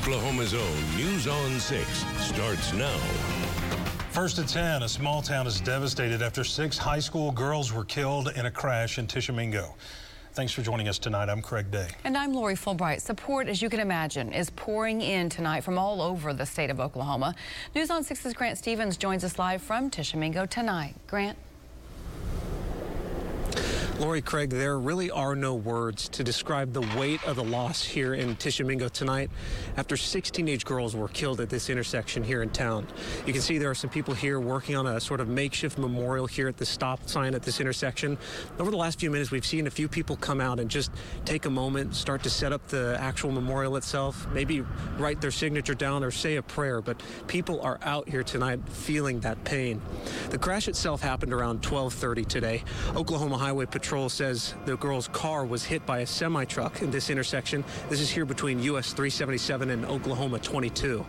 Oklahoma's own News on 6 starts now. First at 10, a small town is devastated after six high school girls were killed in a crash in Tishomingo. Thanks for joining us tonight. I'm Craig Day. And I'm Lori Fulbright. Support, as you can imagine, is pouring in tonight from all over the state of Oklahoma. News on 6's Grant Stevens joins us live from Tishomingo tonight. Grant. Lori Craig, there really are no words to describe the weight of the loss here in Tishomingo tonight after six teenage girls were killed at this intersection here in town. You can see there are some people here working on a sort of makeshift memorial here at the stop sign at this intersection. Over the last few minutes, we've seen a few people come out and just take a moment, start to set up the actual memorial itself, maybe write their signature down or say a prayer, but people are out here tonight feeling that pain. The crash itself happened around 1230 today. Oklahoma Highway Patrol Patrol says the girl's car was hit by a semi truck in this intersection. This is here between US 377 and Oklahoma 22.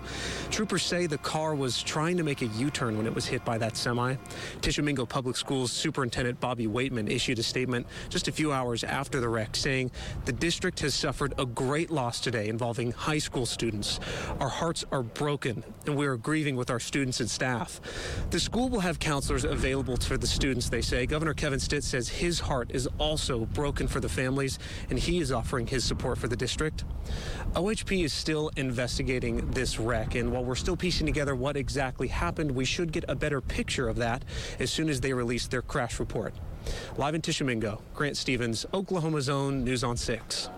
Troopers say the car was trying to make a U turn when it was hit by that semi. Tishomingo Public Schools Superintendent Bobby Waitman issued a statement just a few hours after the wreck saying the district has suffered a great loss today involving high school students. Our hearts are broken and we are grieving with our students and staff. The school will have counselors available for the students, they say. Governor Kevin Stitt says his heart is also broken for the families, and he is offering his support for the district. OHP is still investigating this wreck, and while we're still piecing together what exactly happened, we should get a better picture of that as soon as they release their crash report. Live in Tishomingo, Grant Stevens, Oklahoma's Own, News on 6.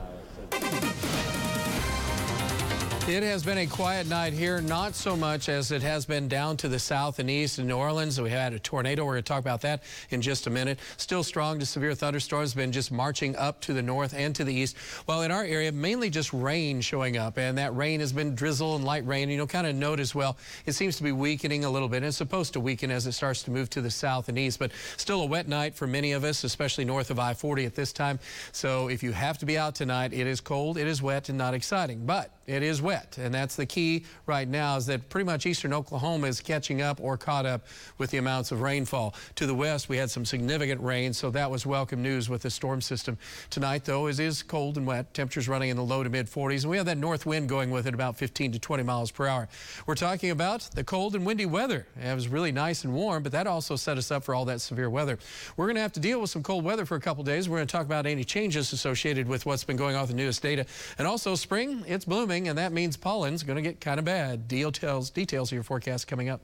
It has been a quiet night here, not so much as it has been down to the south and east in New Orleans. We had a tornado. We're going to talk about that in just a minute. Still strong to severe thunderstorms, been just marching up to the north and to the east. While in our area, mainly just rain showing up, and that rain has been drizzle and light rain. You'll kind of note as well, it seems to be weakening a little bit. It's supposed to weaken as it starts to move to the south and east, but still a wet night for many of us, especially north of I-40 at this time. So if you have to be out tonight, it is cold, it is wet, and not exciting, but it is wet wet. And that's the key right now is that pretty much eastern Oklahoma is catching up or caught up with the amounts of rainfall. To the west, we had some significant rain, so that was welcome news with the storm system. Tonight, though, it is cold and wet. Temperatures running in the low to mid 40s, and we have that north wind going with it about 15 to 20 miles per hour. We're talking about the cold and windy weather. It was really nice and warm, but that also set us up for all that severe weather. We're going to have to deal with some cold weather for a couple days. We're going to talk about any changes associated with what's been going on with the newest data. And also spring, it's blooming, and that means means pollen's going to get kind of bad. Details, details of your forecast coming up.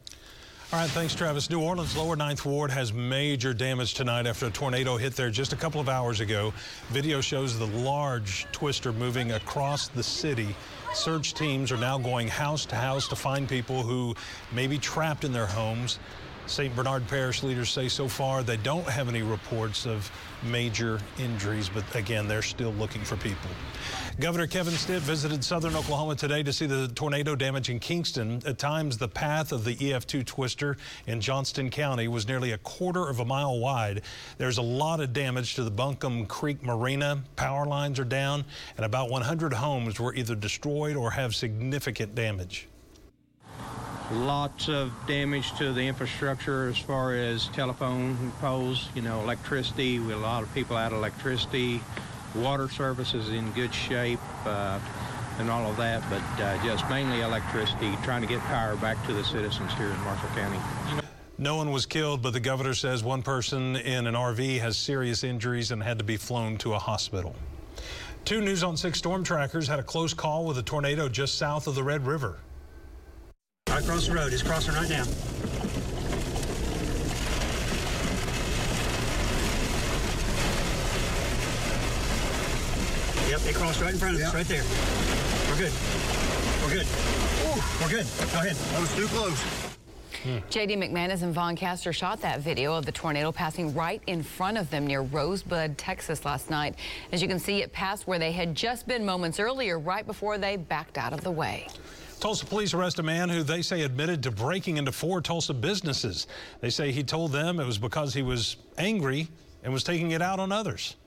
All right, thanks, Travis. New Orleans Lower Ninth Ward has major damage tonight after a tornado hit there just a couple of hours ago. Video shows the large twister moving across the city. Search teams are now going house to house to find people who may be trapped in their homes. St. Bernard Parish leaders say so far they don't have any reports of major injuries, but again, they're still looking for people. Governor Kevin Stitt visited southern Oklahoma today to see the tornado damage in Kingston. At times, the path of the EF2 twister in Johnston County was nearly a quarter of a mile wide. There's a lot of damage to the Buncombe Creek Marina. Power lines are down, and about 100 homes were either destroyed or have significant damage. Lots of damage to the infrastructure as far as telephone poles, you know, electricity. We a lot of people out of electricity. Water service is in good shape uh, and all of that, but uh, just mainly electricity, trying to get power back to the citizens here in Marshall County. No one was killed, but the governor says one person in an RV has serious injuries and had to be flown to a hospital. Two News on 6 storm trackers had a close call with a tornado just south of the Red River. Right across the road. He's crossing right now. Yep, they crossed right in front of yep. us, right there. We're good. We're good. Ooh, we're good. Go ahead. That was too close. Hmm. J.D. McManus and Vaughn Castor shot that video of the tornado passing right in front of them near Rosebud, Texas last night. As you can see, it passed where they had just been moments earlier, right before they backed out of the way. Tulsa police arrest a man who they say admitted to breaking into four Tulsa businesses. They say he told them it was because he was angry and was taking it out on others.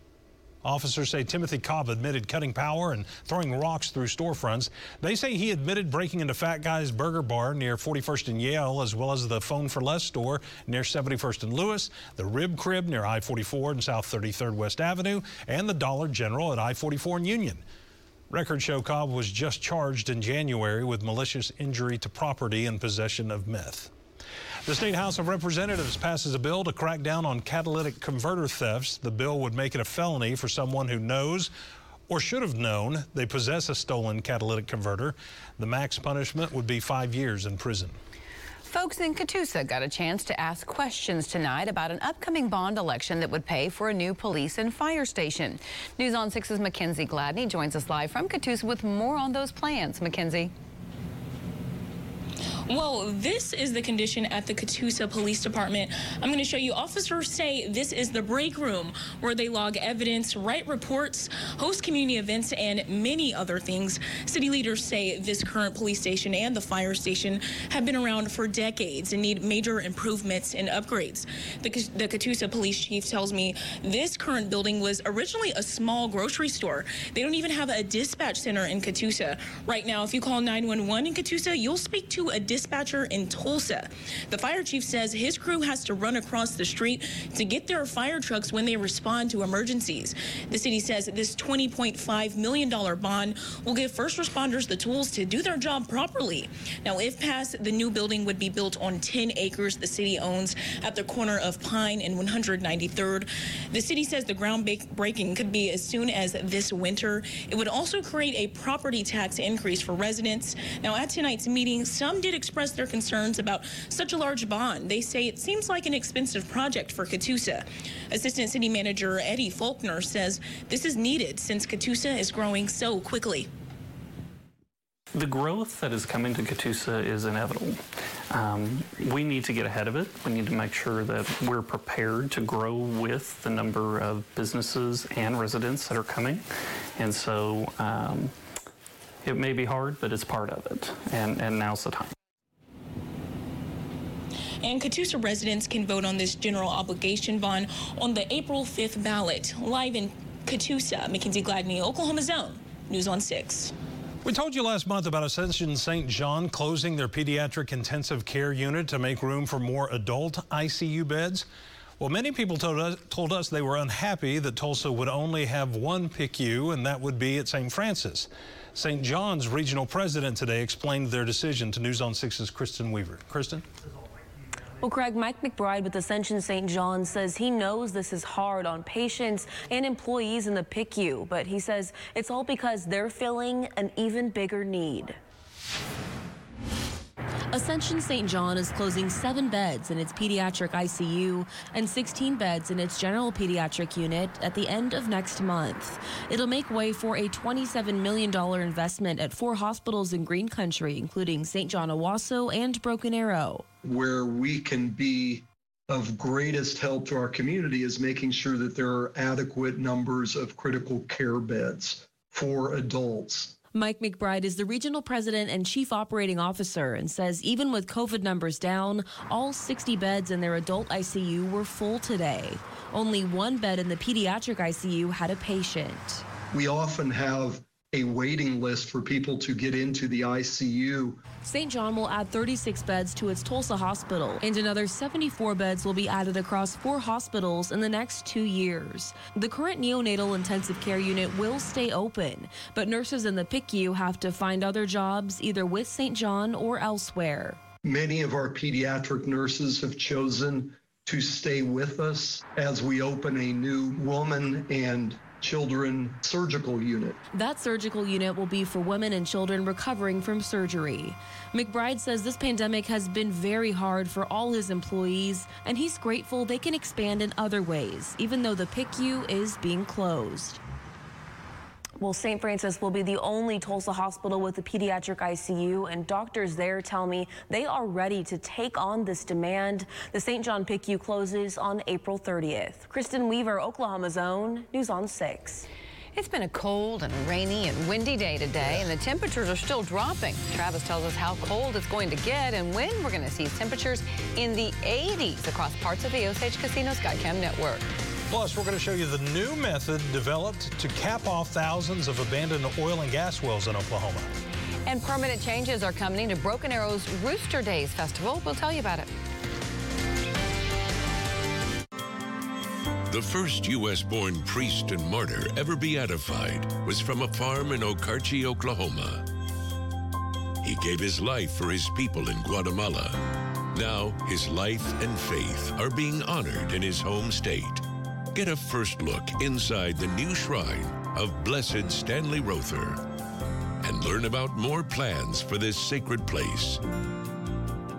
Officers say Timothy Cobb admitted cutting power and throwing rocks through storefronts. They say he admitted breaking into Fat Guy's Burger Bar near 41st and Yale, as well as the Phone for Less store near 71st and Lewis, the Rib Crib near I-44 and South 33rd West Avenue, and the Dollar General at I-44 and Union. Records show Cobb was just charged in January with malicious injury to property and possession of meth. The State House of Representatives passes a bill to crack down on catalytic converter thefts. The bill would make it a felony for someone who knows or should have known they possess a stolen catalytic converter. The max punishment would be five years in prison. Folks in Catoosa got a chance to ask questions tonight about an upcoming bond election that would pay for a new police and fire station. News on 6's Mackenzie Gladney joins us live from Catoosa with more on those plans. Mackenzie. Well, this is the condition at the Catoosa Police Department. I'm going to show you. Officers say this is the break room where they log evidence, write reports, host community events, and many other things. City leaders say this current police station and the fire station have been around for decades and need major improvements and upgrades. The, the Catoosa police chief tells me this current building was originally a small grocery store. They don't even have a dispatch center in Catoosa. Right now, if you call 911 in Catoosa, you'll speak to a dispatcher in Tulsa. The fire chief says his crew has to run across the street to get their fire trucks when they respond to emergencies. The city says this $20.5 million bond will give first responders the tools to do their job properly. Now, if passed, the new building would be built on 10 acres the city owns at the corner of Pine and 193rd. The city says the groundbreaking could be as soon as this winter. It would also create a property tax increase for residents. Now, at tonight's meeting, some did expressed their concerns about such a large bond. They say it seems like an expensive project for Catoosa. Assistant City Manager Eddie Faulkner says this is needed since Catoosa is growing so quickly. The growth that is coming to Catoosa is inevitable. Um, we need to get ahead of it. We need to make sure that we're prepared to grow with the number of businesses and residents that are coming. And so um, it may be hard, but it's part of it. And, and now's the time. And Catoosa residents can vote on this general obligation bond on the April 5th ballot. Live in Catoosa, Mackenzie Gladney, Oklahoma's Own, News on 6. We told you last month about Ascension St. John closing their pediatric intensive care unit to make room for more adult ICU beds. Well, many people told us, told us they were unhappy that Tulsa would only have one PICU, and that would be at St. Francis. St. John's regional president today explained their decision to News on 6's Kristen Weaver. Kristen? Well, Craig, Mike McBride with Ascension St. John says he knows this is hard on patients and employees in the PICU, but he says it's all because they're filling an even bigger need. Ascension St. John is closing seven beds in its pediatric ICU and 16 beds in its general pediatric unit at the end of next month. It'll make way for a $27 million investment at four hospitals in Green Country, including St. John Owasso and Broken Arrow. Where we can be of greatest help to our community is making sure that there are adequate numbers of critical care beds for adults Mike McBride is the regional president and chief operating officer and says even with COVID numbers down, all 60 beds in their adult ICU were full today. Only one bed in the pediatric ICU had a patient. We often have a waiting list for people to get into the ICU. St. John will add 36 beds to its Tulsa hospital, and another 74 beds will be added across four hospitals in the next two years. The current neonatal intensive care unit will stay open, but nurses in the PICU have to find other jobs either with St. John or elsewhere. Many of our pediatric nurses have chosen to stay with us as we open a new woman and children surgical unit. That surgical unit will be for women and children recovering from surgery. McBride says this pandemic has been very hard for all his employees, and he's grateful they can expand in other ways, even though the PICU is being closed. Well, St. Francis will be the only Tulsa hospital with a pediatric ICU, and doctors there tell me they are ready to take on this demand. The St. John PICU closes on April 30th. Kristen Weaver, Oklahoma's Own, News on 6. It's been a cold and rainy and windy day today, and the temperatures are still dropping. Travis tells us how cold it's going to get and when we're going to see temperatures in the 80s across parts of the Osage Casino Skycam network. Plus, we're going to show you the new method developed to cap off thousands of abandoned oil and gas wells in Oklahoma. And permanent changes are coming to Broken Arrow's Rooster Days Festival. We'll tell you about it. The first U.S. born priest and martyr ever beatified was from a farm in Okarche, Oklahoma. He gave his life for his people in Guatemala. Now, his life and faith are being honored in his home state. Get a first look inside the new shrine of Blessed Stanley Rother and learn about more plans for this sacred place.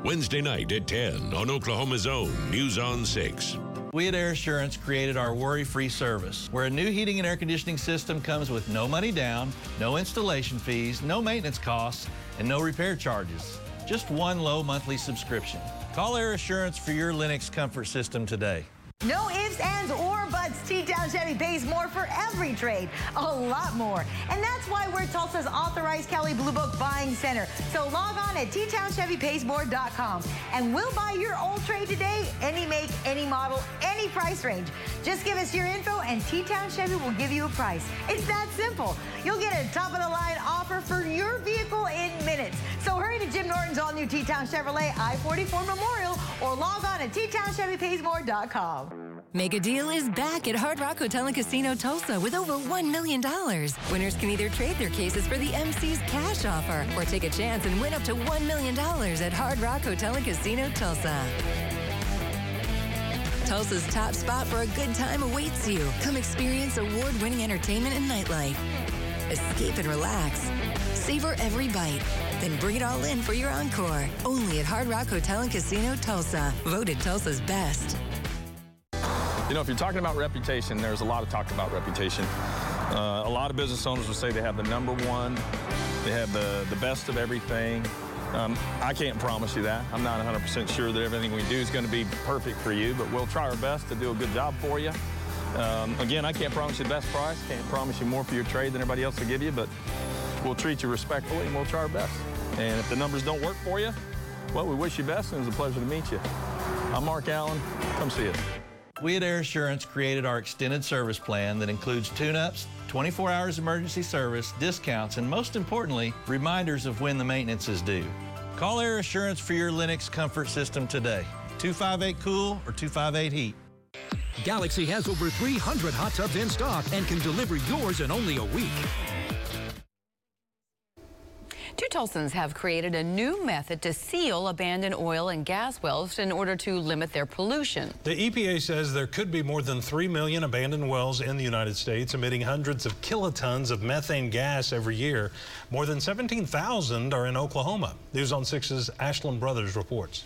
Wednesday night at 10 on Oklahoma's own News on 6. We at Air Assurance created our worry-free service, where a new heating and air conditioning system comes with no money down, no installation fees, no maintenance costs, and no repair charges. Just one low monthly subscription. Call Air Assurance for your Lennox comfort system today. No ifs, ands, or buts. T-Town Chevy pays more for every trade. A lot more. And that's why we're Tulsa's authorized Kelley Blue Book buying center. So log on at ttownchevypaysmore.com and we'll buy your old trade today, any make, any model, any price range. Just give us your info and T-Town Chevy will give you a price. It's that simple. You'll get a top-of-the-line offer for your vehicle in minutes. So hurry to Jim Norton's all-new T-Town Chevrolet I-44 Memorial or log on at ttownchevypaysmore.com. Mega Deal is back at Hard Rock Hotel and Casino Tulsa with over $1 million. Winners can either trade their cases for the MC's cash offer or take a chance and win up to $1 million at Hard Rock Hotel and Casino Tulsa. Tulsa's top spot for a good time awaits you. Come experience award winning entertainment and nightlife. Escape and relax. Savor every bite. Then bring it all in for your encore. Only at Hard Rock Hotel and Casino Tulsa. Voted Tulsa's best. You know, if you're talking about reputation, there's a lot of talk about reputation. Uh, a lot of business owners will say they have the number one, they have the, the best of everything. Um, I can't promise you that. I'm not 100% sure that everything we do is going to be perfect for you, but we'll try our best to do a good job for you. Um, again, I can't promise you the best price, can't promise you more for your trade than everybody else will give you, but we'll treat you respectfully and we'll try our best. And if the numbers don't work for you, well, we wish you best and it was a pleasure to meet you. I'm Mark Allen. Come see us. We at Air Assurance created our extended service plan that includes tune-ups, 24 hours emergency service, discounts, and most importantly, reminders of when the maintenance is due. Call Air Assurance for your Lennox comfort system today. 258 Cool or 258 Heat. Galaxy has over 300 hot tubs in stock and can deliver yours in only a week. Two Tulsans have created a new method to seal abandoned oil and gas wells in order to limit their pollution. The EPA says there could be more than 3 million abandoned wells in the United States, emitting hundreds of kilotons of methane gas every year. More than 17,000 are in Oklahoma. News on 6's Ashland Brothers reports.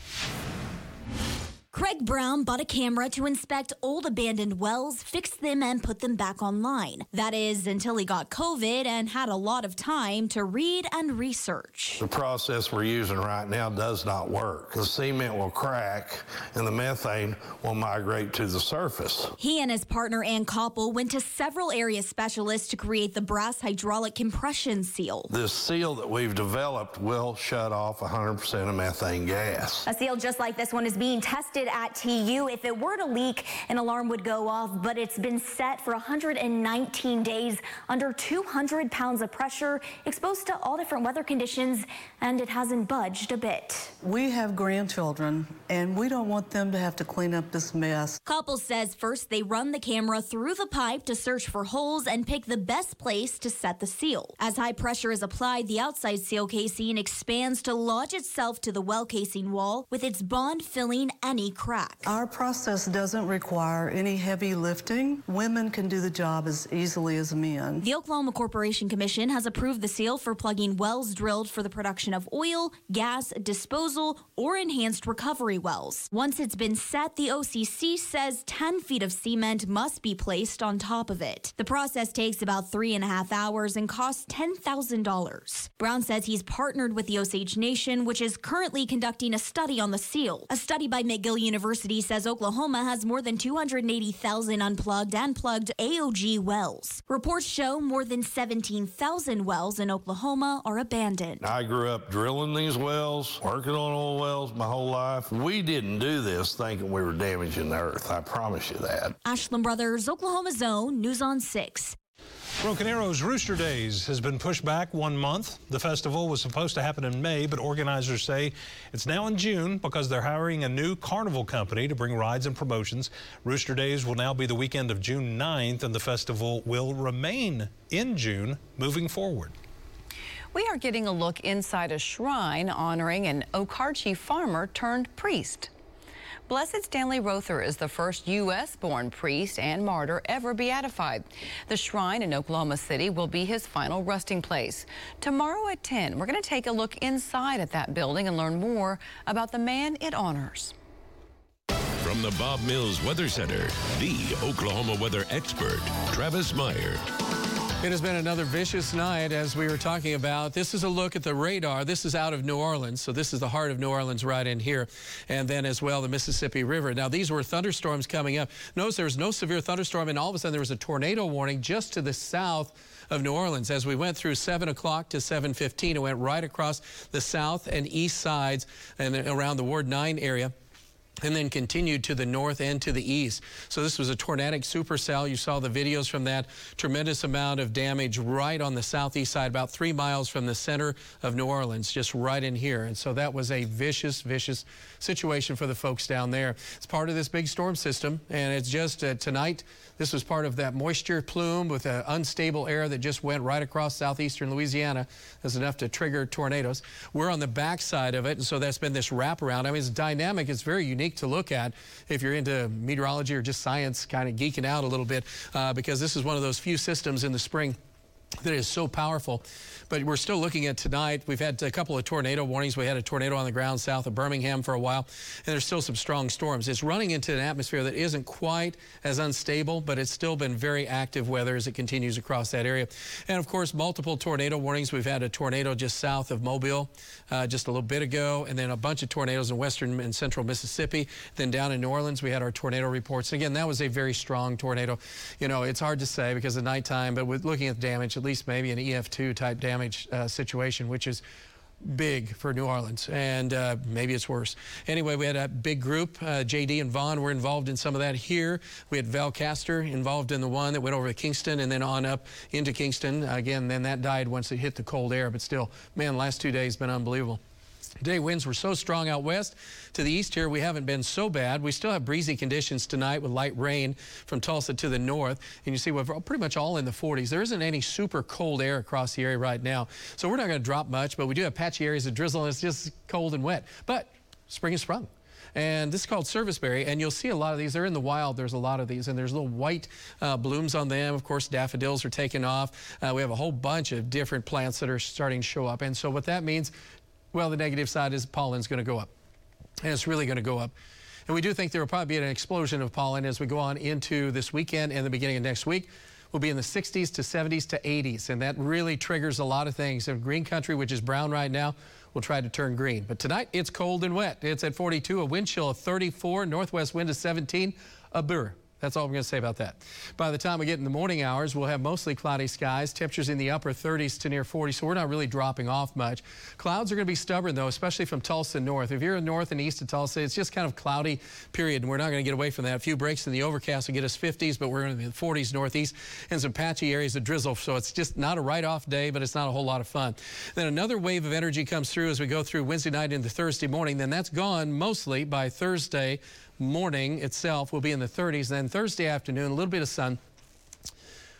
Craig Brown bought a camera to inspect old abandoned wells, fix them, and put them back online. That is until he got COVID and had a lot of time to read and research. The process we're using right now does not work. The cement will crack and the methane will migrate to the surface. He and his partner Ann Koppel went to several area specialists to create the brass hydraulic compression seal. This seal that we've developed will shut off 100% of methane gas. A seal just like this one is being tested at TU. If it were to leak, an alarm would go off, but it's been set for 119 days under 200 pounds of pressure, exposed to all different weather conditions, and it hasn't budged a bit. We have grandchildren, and we don't want them to have to clean up this mess. Koppel says first they run the camera through the pipe to search for holes and pick the best place to set the seal. As high pressure is applied, the outside seal casing expands to lodge itself to the well casing wall with its bond filling any crack. Our process doesn't require any heavy lifting. Women can do the job as easily as men. The Oklahoma Corporation Commission has approved the seal for plugging wells drilled for the production of oil, gas, disposal, or enhanced recovery wells. Once it's been set, the OCC says 10 feet of cement must be placed on top of it. The process takes about three and a half hours and costs $10,000. Brown says he's partnered with the Osage Nation, which is currently conducting a study on the seal. A study by McGill University says Oklahoma has more than 280,000 unplugged and plugged AOG wells. Reports show more than 17,000 wells in Oklahoma are abandoned. I grew up drilling these wells, working on oil wells my whole life. We didn't do this thinking we were damaging the earth. I promise you that. Ashland Brothers, Oklahoma's Own, News on 6. Broken Arrow's Rooster Days has been pushed back one month. The festival was supposed to happen in May, but organizers say it's now in June because they're hiring a new carnival company to bring rides and promotions. Rooster Days will now be the weekend of June 9th, and the festival will remain in June moving forward. We are getting a look inside a shrine honoring an Okarche farmer turned priest. Blessed Stanley Rother is the first U.S.-born priest and martyr ever beatified. The shrine in Oklahoma City will be his final resting place. Tomorrow at 10, we're going to take a look inside at that building and learn more about the man it honors. From the Bob Mills Weather Center, the Oklahoma weather expert, Travis Meyer. It has been another vicious night as we were talking about. This is a look at the radar. This is out of New Orleans. So this is the heart of New Orleans right in here. And then as well, the Mississippi River. Now, these were thunderstorms coming up. Notice there was no severe thunderstorm, and all of a sudden there was a tornado warning just to the south of New Orleans. As we went through 7 o'clock to 7.15, it went right across the south and east sides and around the Ward 9 area and then continued to the north and to the east. So this was a tornadic supercell. You saw the videos from that. Tremendous amount of damage right on the southeast side, about three miles from the center of New Orleans, just right in here. And so that was a vicious, vicious situation for the folks down there. It's part of this big storm system, and it's just uh, tonight. This was part of that moisture plume with an unstable air that just went right across southeastern Louisiana. That's enough to trigger tornadoes. We're on the backside of it, and so that's been this wraparound. I mean, it's dynamic. It's very unique to look at if you're into meteorology or just science, kind of geeking out a little bit, uh, because this is one of those few systems in the spring that is so powerful. But we're still looking at tonight. We've had a couple of tornado warnings. We had a tornado on the ground south of Birmingham for a while, and there's still some strong storms. It's running into an atmosphere that isn't quite as unstable, but it's still been very active weather as it continues across that area. And of course, multiple tornado warnings. We've had a tornado just south of Mobile uh, just a little bit ago, and then a bunch of tornadoes in western and central Mississippi. Then down in New Orleans, we had our tornado reports. And again, that was a very strong tornado. You know, it's hard to say because of nighttime, but with looking at the damage, at least maybe an EF2 type damage uh, situation, which is big for New Orleans, and uh, maybe it's worse. Anyway, we had a big group. Uh, JD and Vaughn were involved in some of that here. We had Val Castor involved in the one that went over to Kingston and then on up into Kingston. Again, then that died once it hit the cold air, but still, man, last two days been unbelievable. Today, winds were so strong out west. To the east here, we haven't been so bad. We still have breezy conditions tonight with light rain from Tulsa to the north. And you see we're pretty much all in the 40s. There isn't any super cold air across the area right now. So we're not going to drop much, but we do have patchy areas of drizzle, and it's just cold and wet. But spring is sprung and this is called serviceberry and you'll see a lot of these they're in the wild there's a lot of these and there's little white uh, blooms on them of course daffodils are taking off uh, we have a whole bunch of different plants that are starting to show up and so what that means well, the negative side is pollen's going to go up, and it's really going to go up. And we do think there will probably be an explosion of pollen as we go on into this weekend and the beginning of next week. We'll be in the 60s to 70s to 80s, and that really triggers a lot of things. In green country, which is brown right now, will try to turn green. But tonight, it's cold and wet. It's at 42, a wind chill of 34, northwest wind of 17, a burr. That's all I'm going to say about that. By the time we get in the morning hours, we'll have mostly cloudy skies, temperatures in the upper 30s to near 40, so we're not really dropping off much. Clouds are going to be stubborn, though, especially from Tulsa north. If you're north and east of Tulsa, it's just kind of cloudy, period, and we're not going to get away from that. A few breaks in the overcast will get us 50s, but we're in the 40s northeast and some patchy areas of drizzle, so it's just not a write-off day, but it's not a whole lot of fun. Then another wave of energy comes through as we go through Wednesday night into Thursday morning. Then that's gone mostly by Thursday morning itself will be in the 30s. Then Thursday afternoon, a little bit of sun.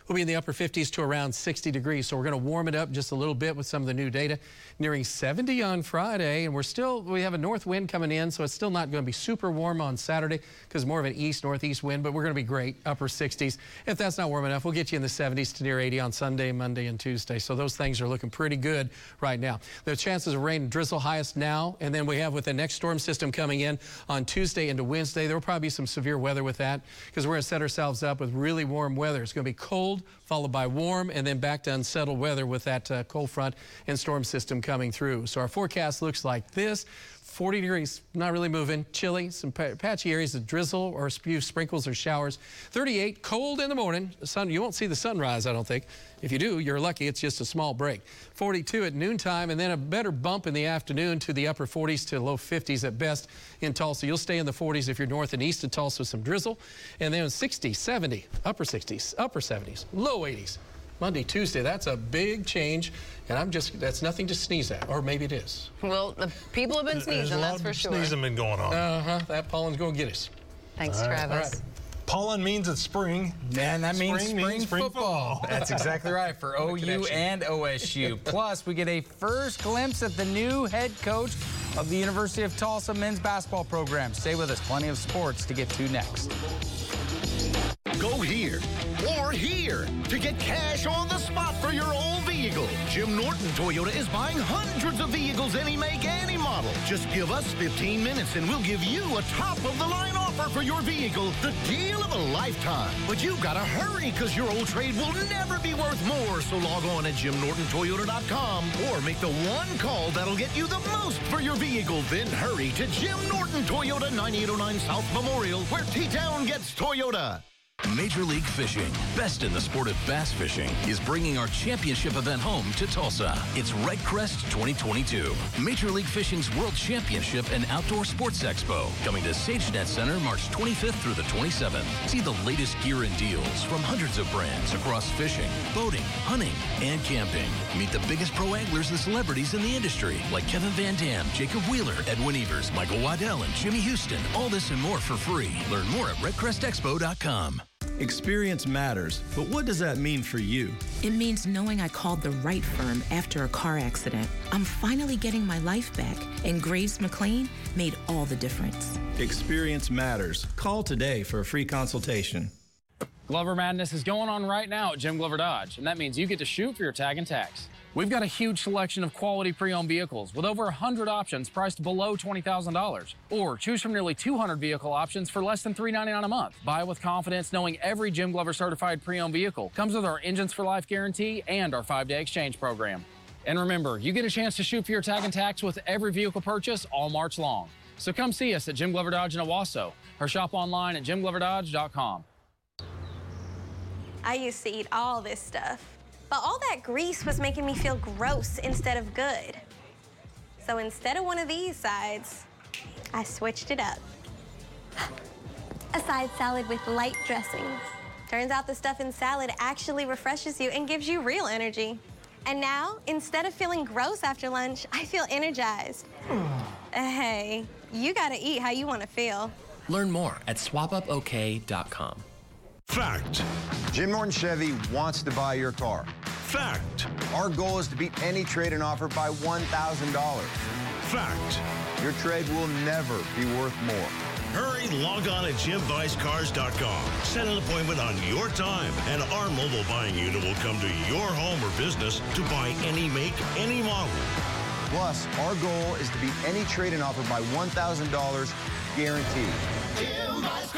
We'll be in the upper 50s to around 60 degrees. So we're going to warm it up just a little bit with some of the new data. Nearing 70 on Friday, and we're still, we have a north wind coming in, so it's still not going to be super warm on Saturday because more of an east northeast wind, but we're going to be great, upper 60s. If that's not warm enough, we'll get you in the 70s to near 80 on Sunday, Monday, and Tuesday. So those things are looking pretty good right now. The chances of rain and drizzle highest now, and then we have with the next storm system coming in on Tuesday into Wednesday, there will probably be some severe weather with that because we're going to set ourselves up with really warm weather. It's going to be cold cold, followed by warm, and then back to unsettled weather with that uh, cold front and storm system coming through. So our forecast looks like this. 40 degrees, not really moving. Chilly, some patchy areas of drizzle or a few sprinkles or showers. 38, cold in the morning. Sun, you won't see the sunrise, I don't think. If you do, you're lucky. It's just a small break. 42 at noontime, and then a better bump in the afternoon to the upper 40s to low 50s at best in Tulsa. You'll stay in the 40s if you're north and east of Tulsa with some drizzle. And then 60, 70, upper 60s, upper 70s, low 80s Monday, Tuesday. That's a big change, and I'm just, that's nothing to sneeze at, or maybe it is. Well, the people have been There's sneezing, a lot that's of for sure. sneezing been going on. Uh-huh, that pollen's going to get us. Thanks, All right. Travis. Pollen means it's spring. And that means Spring spring, means spring football. football. That's exactly right for OU and OSU. Plus, we get a first glimpse at the new head coach of the University of Tulsa men's basketball program. Stay with us. Plenty of sports to get to next. Go here or here to get cash on the spot for your old vehicle. Jim Norton Toyota is buying hundreds of vehicles any make, any model. Just give us 15 minutes and we'll give you a top of the line offer for your vehicle, the deal of a lifetime. But you've gotta hurry because your old trade will never be worth more. So log on at JimNortonToyota.com or make the one call that'll get you the most for your vehicle. Then hurry to Jim Norton Toyota 9809 South Memorial where T-Town gets Toyota. Major League Fishing, best in the sport of bass fishing, is bringing our championship event home to Tulsa. It's Red Crest 2022, Major League Fishing's World Championship and Outdoor Sports Expo, coming to SageNet Center March 25th through the 27th. See the latest gear and deals from hundreds of brands across fishing, boating, hunting, and camping. Meet the biggest pro anglers and celebrities in the industry, like Kevin VanDam, Jacob Wheeler, Edwin Evers, Michael Waddell, and Jimmy Houston. All this and more for free. Learn more at redcrestexpo.com. Experience matters, but what does that mean for you? It means knowing I called the right firm after a car accident. I'm finally getting my life back, and Graves McLain made all the difference. Experience matters. Call today for a free consultation. Glover Madness is going on right now at Jim Glover Dodge, and that means you get to shoot for your tag and tax. We've got a huge selection of quality pre-owned vehicles with over 100 options priced below $20,000. Or choose from nearly 200 vehicle options for less than 399 a month. Buy with confidence knowing every Jim Glover certified pre-owned vehicle comes with our Engines for Life guarantee and our five-day exchange program. And remember, you get a chance to shoot for your tag and tax with every vehicle purchase all March long. So come see us at Jim Glover Dodge in Owasso or shop online at jimgloverdodge.com. I used to eat all this stuff, but all that grease was making me feel gross instead of good. So instead of one of these sides, I switched it up. A side salad with light dressing. Turns out the stuff in salad actually refreshes you and gives you real energy. And now, instead of feeling gross after lunch, I feel energized. Hmm. Uh, hey, you gotta eat how you wanna feel. Learn more at swapupok.com. Fact. Jim Norton Chevy wants to buy your car. Fact. Our goal is to beat any trade and offer by $1,000. Fact. Your trade will never be worth more. Hurry, log on at JimBuysCars.com. Set an appointment on your time, and our mobile buying unit will come to your home or business to buy any make, any model. Plus, our goal is to beat any trade and offer by $1,000 guaranteed. JimBuysCars.com.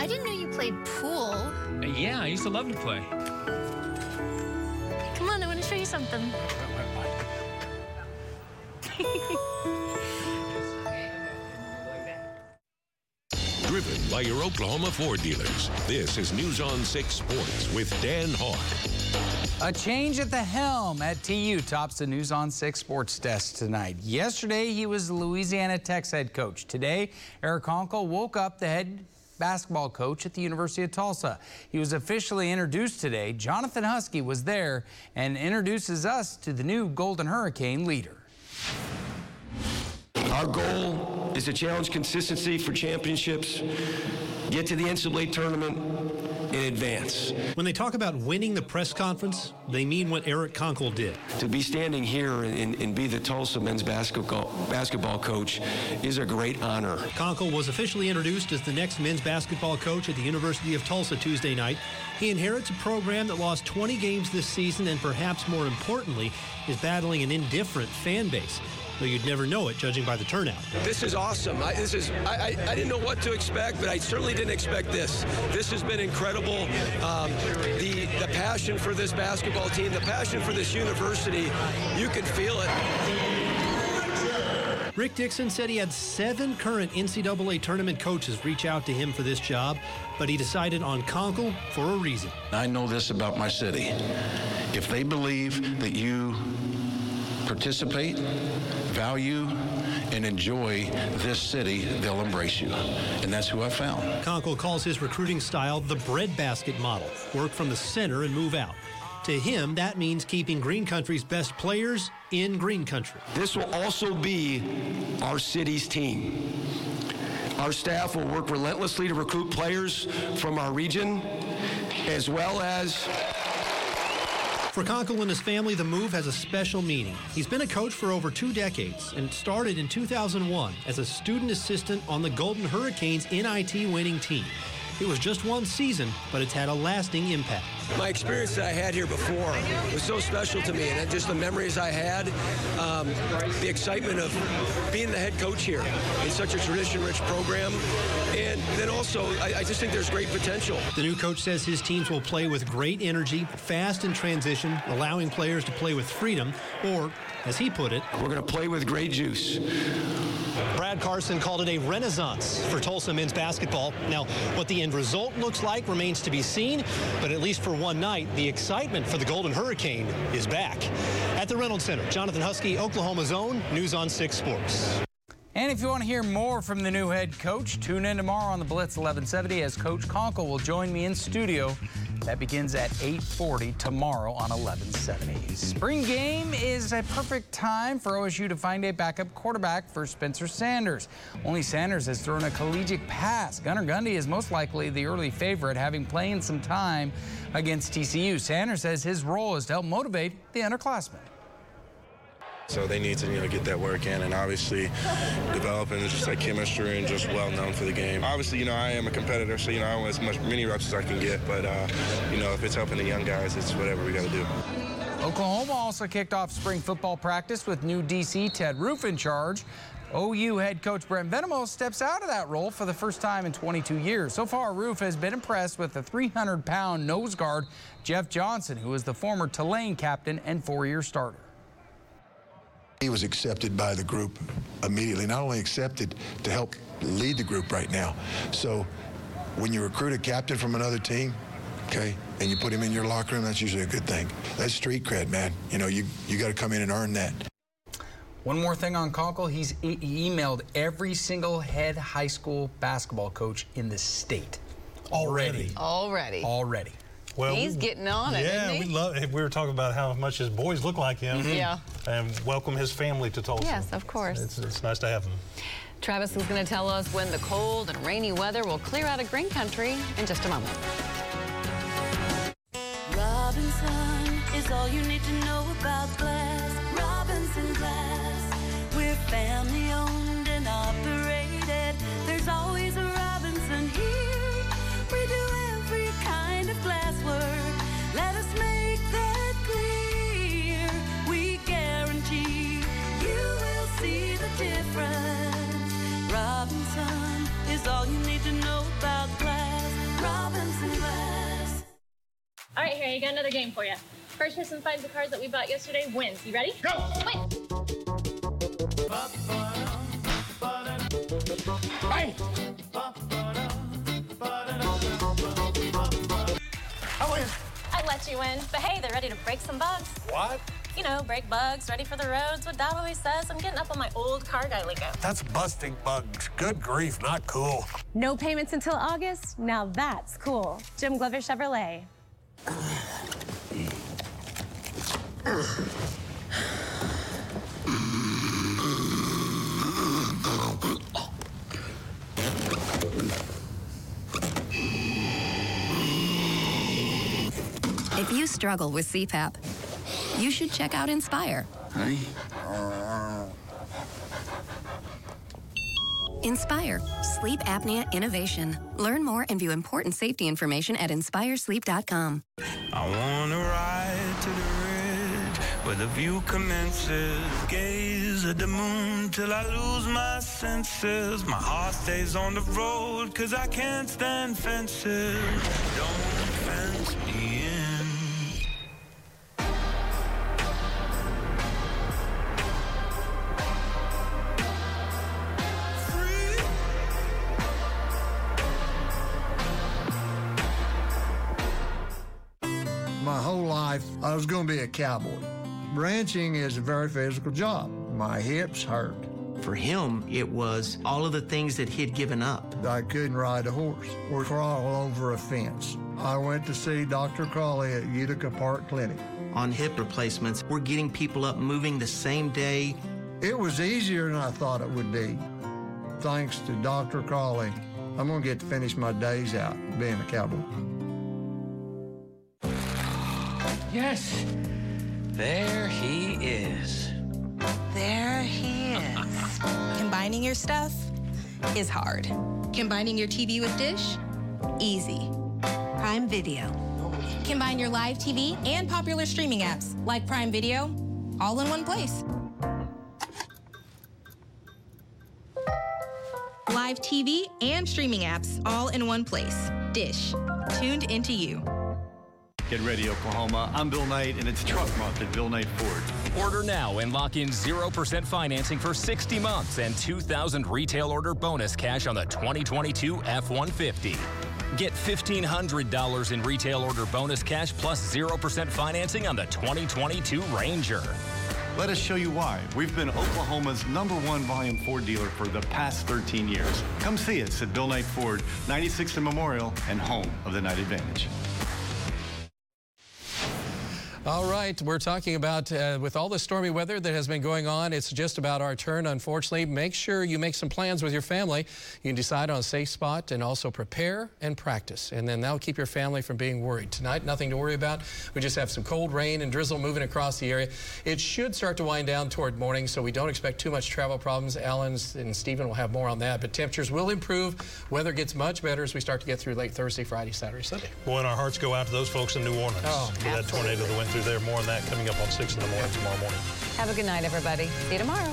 I didn't know you played pool. Yeah, I used to love to play. Come on, I want to show you something. Driven by your Oklahoma Ford dealers. This is News on 6 Sports with Dan Hawk. A change at the helm at TU tops the News on 6 sports desk tonight. Yesterday, he was Louisiana Tech's head coach. Today, Eric Konkol woke up the head basketball coach at the University of Tulsa. He was officially introduced today. Jonathan Husky was there and introduces us to the new Golden Hurricane leader. Our goal is to challenge consistency for championships, get to the NCAA tournament, and advance. When they talk about winning the press conference, they mean what Eric Konkol did. To be standing here and, and be the Tulsa men's basketball, basketball coach is a great honor. Konkol was officially introduced as the next men's basketball coach at the University of Tulsa Tuesday night. He inherits a program that lost 20 games this season and perhaps more importantly is battling an indifferent fan base though you'd never know it judging by the turnout. This is awesome. I, this is I, I, I, didn't know what to expect, but I certainly didn't expect this. This has been incredible. Um, the the passion for this basketball team, the passion for this university, you can feel it. Rick Dickson said he had seven current NCAA tournament coaches reach out to him for this job, but he decided on Konkol for a reason. I know this about my city. If they believe that you participate, value, and enjoy this city, they'll embrace you. And that's who I found. Konkol calls his recruiting style the breadbasket model work from the center and move out. To him, that means keeping Green Country's best players in Green Country. This will also be our city's team. Our staff will work relentlessly to recruit players from our region as well as For Konkol and his family, the move has a special meaning. He's been a coach for over two decades and started in 2001 as a student assistant on the Golden Hurricanes NIT winning team. It was just one season, but it's had a lasting impact. My experience that I had here before was so special to me, and just the memories I had, um, the excitement of being the head coach here in such a tradition-rich program, and then also I, I just think there's great potential. The new coach says his teams will play with great energy, fast in transition, allowing players to play with freedom, or, as he put it, we're going to play with great juice. Brad Carson called it a renaissance for Tulsa men's basketball. Now, what the end result looks like remains to be seen, but at least for one night, the excitement for the Golden Hurricane is back. At the Reynolds Center, Jonathan Husky, Oklahoma's Own, News on 6 Sports. And if you want to hear more from the new head coach, tune in tomorrow on the Blitz 1170 as Coach Konkol will join me in studio. That begins at 8:40 tomorrow on 1170. Spring game is a perfect time for OSU to find a backup quarterback for Spencer Sanders. Only Sanders has thrown a collegiate pass. Gunnar Gundy is most likely the early favorite, having played some time against TCU. Sanders says his role is to help motivate the underclassmen. So they need to, you know, get that work in and obviously developing just like chemistry and just well known for the game. Obviously, you know, I am a competitor, so you know, I want as much many reps as I can get. But uh, you know, if it's helping the young guys, it's whatever we got to do. Oklahoma also kicked off spring football practice with new DC Ted Roof in charge. OU head coach Brent Venables steps out of that role for the first time in 22 years. So far, Roof has been impressed with the 300-pound nose guard Jeff Johnson, who is the former Tulane captain and four-year starter. He was accepted by the group immediately, not only accepted to help lead the group right now. So when you recruit a captain from another team, okay, and you put him in your locker room, that's usually a good thing. That's street cred, man. You know, you, you got to come in and earn that. One more thing on Konkol, he's e emailed every single head high school basketball coach in the state. Already. Already. Already. Well, He's getting on it, Yeah, isn't he? we love. We were talking about how much his boys look like him. Mhm. Yeah. And welcome his family to Tulsa. Yes, of course. It's, it's nice to have him. Travis is going to tell us when the cold and rainy weather will clear out of Green Country in just a moment. Robinson is all you need to know about glass. Robinson Glass. We're family All right, got another game for you. First person finds the cards that we bought yesterday wins. You ready? Go! Win! Hey! I win. I let you win. But hey, they're ready to break some bugs. What? You know, break bugs, ready for the roads. What Dad always says. I'm getting up on my old car guy lingo. That's busting bugs. Good grief, not cool. No payments until August? Now that's cool. Jim Glover Chevrolet. If you struggle with CPAP, you should check out Inspire. Honey? Inspire, sleep apnea innovation. Learn more and view important safety information at inspiresleep.com. I wanna ride to the ridge where the view commences. Gaze at the moon till I lose my senses. My heart stays on the road cause I can't stand fences. Don't fence me in. My whole life, I was going to be a cowboy. Ranching is a very physical job. My hips hurt. For him, it was all of the things that he'd given up. I couldn't ride a horse or crawl over a fence. I went to see Dr. Crawley at Utica Park Clinic. On hip replacements, we're getting people up moving the same day. It was easier than I thought it would be. Thanks to Dr. Crawley, I'm going to get to finish my days out being a cowboy. Yes, there he is. There he is. Combining your stuff is hard. Combining your TV with Dish, easy. Prime Video. Combine your live TV and popular streaming apps like Prime Video all in one place. Live TV and streaming apps all in one place. Dish, tuned into you. Get ready, Oklahoma. I'm Bill Knight, and it's Truck Month at Bill Knight Ford. Order now and lock in 0% financing for 60 months and 2,000 retail order bonus cash on the 2022 F 150. Get $1,500 in retail order bonus cash plus 0% financing on the 2022 Ranger. Let us show you why. We've been Oklahoma's number one volume Ford dealer for the past 13 years. Come see us at Bill Knight Ford, 96th and Memorial, and home of the Knight Advantage. All right, we're talking about uh, with all the stormy weather that has been going on, it's just about our turn, unfortunately. Make sure you make some plans with your family. You can decide on a safe spot and also prepare and practice. And then that'll keep your family from being worried. Tonight, nothing to worry about. We just have some cold rain and drizzle moving across the area. It should start to wind down toward morning, so we don't expect too much travel problems. Alan and Stephen will have more on that. But temperatures will improve. Weather gets much better as we start to get through late Thursday, Friday, Saturday, Sunday. Boy, and our hearts go out to those folks in New Orleans. Oh, for that tornado that went through there. More on that coming up on 6 in the morning tomorrow morning. Have a good night, everybody. See you tomorrow.